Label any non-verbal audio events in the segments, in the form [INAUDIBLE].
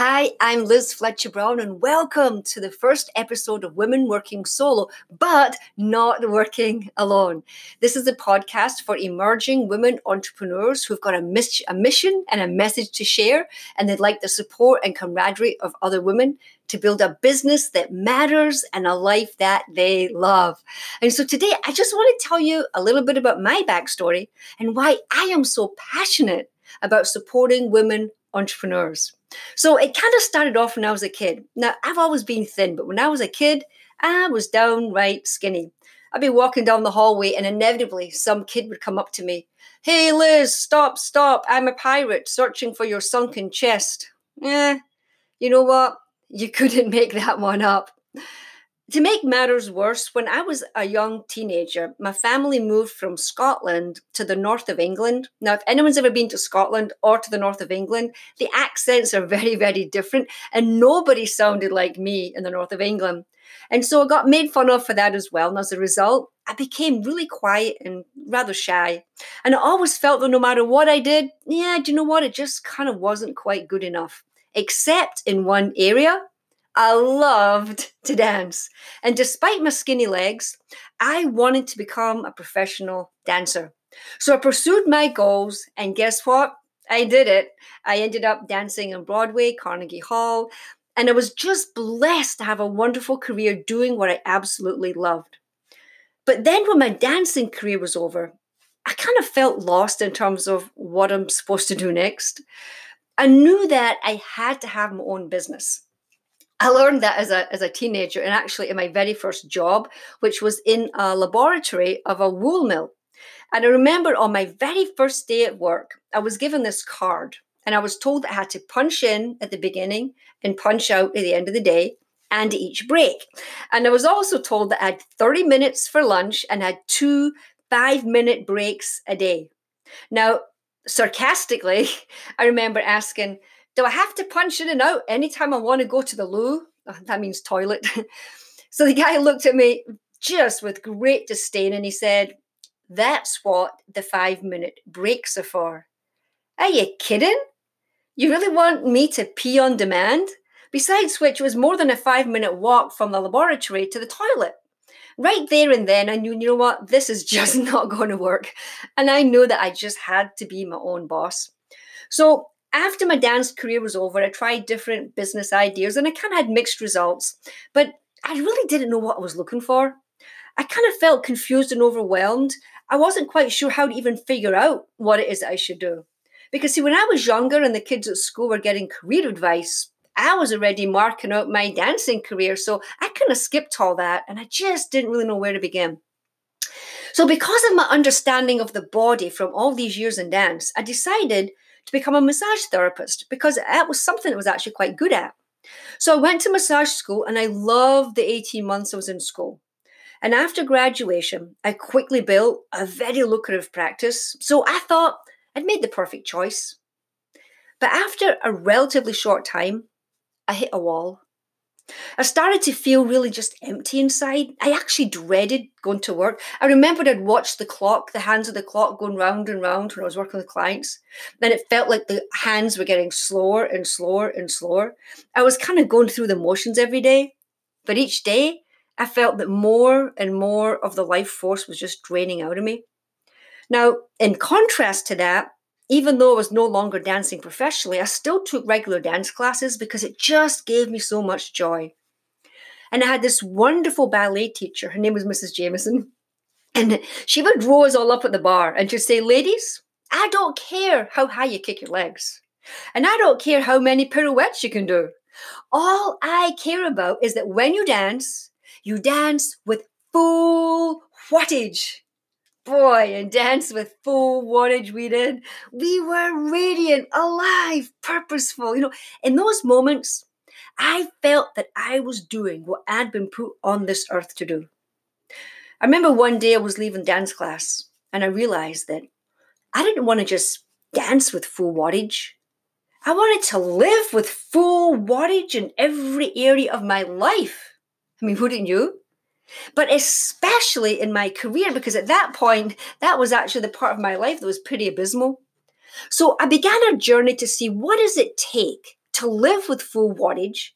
Hi, I'm Liz Fletcher Brown, and welcome to the first episode of Women Working Solo, but not working alone. This is a podcast for emerging women entrepreneurs who've got a, mis- a mission and a message to share, and they'd like the support and camaraderie of other women to build a business that matters and a life that they love. And so today, I just want to tell you a little bit about my backstory and why I am so passionate about supporting women entrepreneurs. So it kind of started off when I was a kid. Now, I've always been thin, but when I was a kid, I was downright skinny. I'd be walking down the hallway and inevitably some kid would come up to me. Hey, Liz, stop, stop. I'm a pirate searching for your sunken chest. Eh, you know what? You couldn't [LAUGHS] make that one up. To make matters worse, when I was a young teenager, my family moved from Scotland to the north of England. Now, if anyone's ever been to Scotland or to the north of England, the accents are [LAUGHS] very, very different, and nobody sounded like me in the north of England. And so I got made fun of for that as well. And as a result, I became really quiet and rather shy. And I always felt that no matter what I did, yeah, do you know what? It just kind of wasn't quite good enough, except in one area I loved to dance. And despite my skinny legs, I wanted to become a professional dancer. So I pursued my goals, and guess what? I did it. I ended up dancing on Broadway, Carnegie Hall, and I was just blessed to have a wonderful career doing what I absolutely loved. But then when my dancing career was over, I kind of felt lost in terms of what I'm supposed to do next. I knew that I had to have my own business. I learned that as a, as a teenager and actually in my very first job, which was in a laboratory of a wool mill. And I remember on my very first day at work, I was given this card and I was told that I had to punch in at the beginning and punch out at the end of the day and each break. And I was also told that I had 30 minutes for lunch and had two five minute breaks a day. Now, sarcastically, [LAUGHS] I remember asking, do I have to punch in and out anytime I want to go to the loo? Oh, that means toilet. [LAUGHS] so the guy looked at me just with great disdain and he said, That's what the five minute breaks are for. Are you kidding? You really want me to pee on demand? Besides which, it was more than a five minute walk from the laboratory to the toilet. Right there and then, I knew, you know what, this is [LAUGHS] just not going to work. And I knew that I just had to be my own boss. So after my dance career was over, I tried different business ideas and I kind of had mixed results, but I really didn't know what I was looking for. I kind of felt confused and overwhelmed. I wasn't quite sure how to even figure out what it is that I should do. Because, see, when I was younger and the kids at school were getting career advice, I was already marking out my dancing career. So I kind of skipped all that and I just didn't really know where to begin. So, because of my understanding of the body from all these years in dance, I decided to become a massage therapist because that was something that was actually quite good at. So I went to massage school and I loved the 18 months I was in school. And after graduation, I quickly built a very lucrative practice. So I thought I'd made the perfect choice. But after a relatively short time, I hit a wall. I started to feel really just empty inside. I actually dreaded going to work. I remembered I'd watched the clock, the hands of the clock going round and round when I was working with clients. Then it felt like the hands were getting slower and slower and slower. I was kind of going through the motions every day. But each day, I felt that more and more of the life force was just draining out of me. Now, in contrast to that, even though I was no longer dancing professionally, I still took regular dance classes because it just gave me so much joy. And I had this wonderful ballet teacher. Her name was Mrs. Jameson. And she would row us all up at the bar and she'd say, Ladies, I don't care how high you kick your legs. And I don't care how many pirouettes you can do. All I care about is that when you dance, you dance with full wattage boy, and dance with full wattage we did. We were radiant, alive, purposeful. You know, in those moments, I felt that I was doing what I'd been put on this earth to do. I remember one day I was leaving dance class and I realized that I didn't want to just dance with full wattage. I wanted to live with full wattage in every area of my life. I mean, wouldn't you? But especially in my career, because at that point, that was actually the part of my life that was pretty abysmal. So I began a journey to see what does it take to live with full wattage?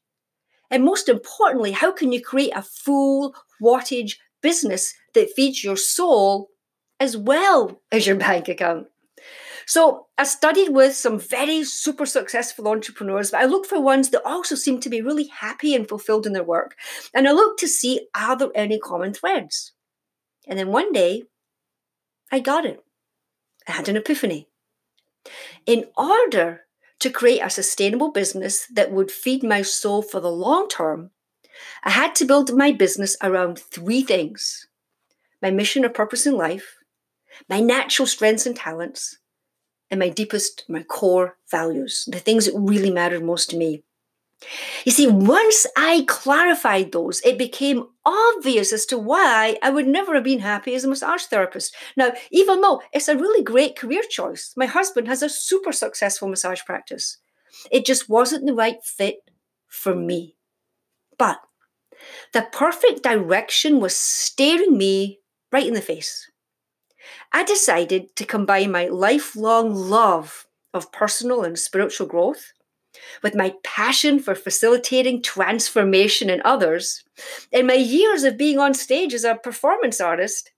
And most importantly, how can you create a full wattage business that feeds your soul as well as your bank account? So I studied with some very super successful entrepreneurs, but I looked for ones that also seemed to be really happy and fulfilled in their work. And I looked to see are there any common threads. And then one day, I got it. I had an epiphany. In order to create a sustainable business that would feed my soul for the long term, I had to build my business around three things my mission or purpose in life, my natural strengths and talents, and my deepest, my core values, the things that really mattered most to me. You see, once I clarified those, it became obvious as to why I would never have been happy as a massage therapist. Now, even though it's a really great career choice, my husband has a super successful massage practice. It just wasn't the right fit for me. But the perfect direction was staring me right in the face. I decided to combine my lifelong love of personal and spiritual growth with my passion for facilitating transformation in others and my years of being on stage as a performance artist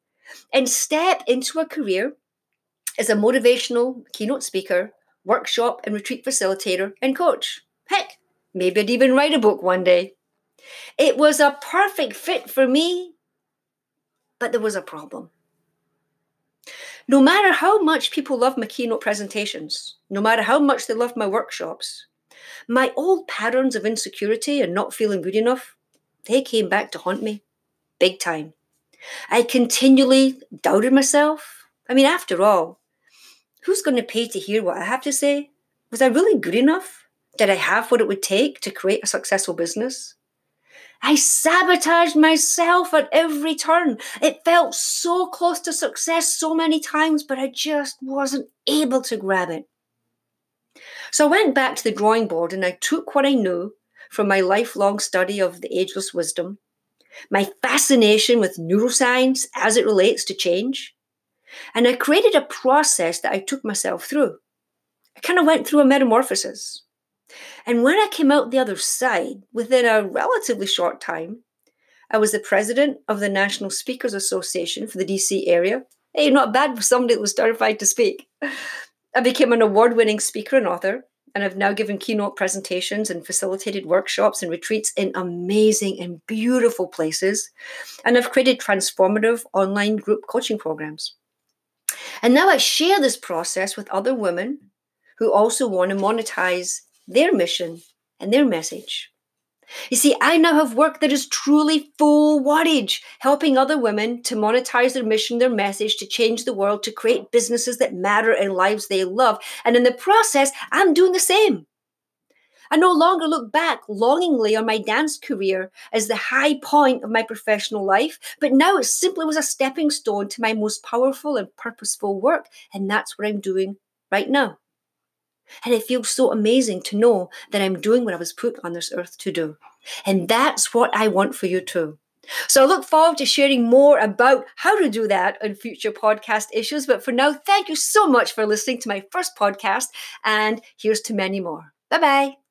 and step into a career as a motivational keynote speaker, workshop and retreat facilitator, and coach. Heck, maybe I'd even write a book one day. It was a perfect fit for me, but there was a problem. No matter how much people love my keynote presentations, no matter how much they love my workshops, my old patterns of insecurity and not feeling good enough, they came back to haunt me big time. I continually doubted myself. I mean, after all, who's going to pay to hear what I have to say? Was I really good enough? Did I have what it would take to create a successful business? I sabotaged myself at every turn. It felt so close to success so many times, but I just wasn't able to grab it. So I went back to the drawing board and I took what I knew from my lifelong study of the ageless wisdom, my fascination with neuroscience as it relates to change, and I created a process that I took myself through. I kind of went through a metamorphosis. And when I came out the other side, within a relatively short time, I was the president of the National Speakers Association for the DC area. Hey, not bad for somebody that was terrified to speak. I became an award winning speaker and author, and I've now given keynote presentations and facilitated workshops and retreats in amazing and beautiful places. And I've created transformative online group coaching programs. And now I share this process with other women who also want to monetize their mission and their message. You see, I now have work that is truly full wattage, helping other women to monetize their mission, their message, to change the world, to create businesses that matter and lives they love. And in the process, I'm doing the same. I no longer look back longingly on my dance career as the high point of my professional life, but now it simply was a stepping stone to my most powerful and purposeful work. And that's what I'm doing right now. And it feels so amazing to know that I'm doing what I was put on this earth to do. And that's what I want for you too. So I look forward to sharing more about how to do that in future podcast issues. But for now, thank you so much for listening to my first podcast. And here's to many more. Bye bye.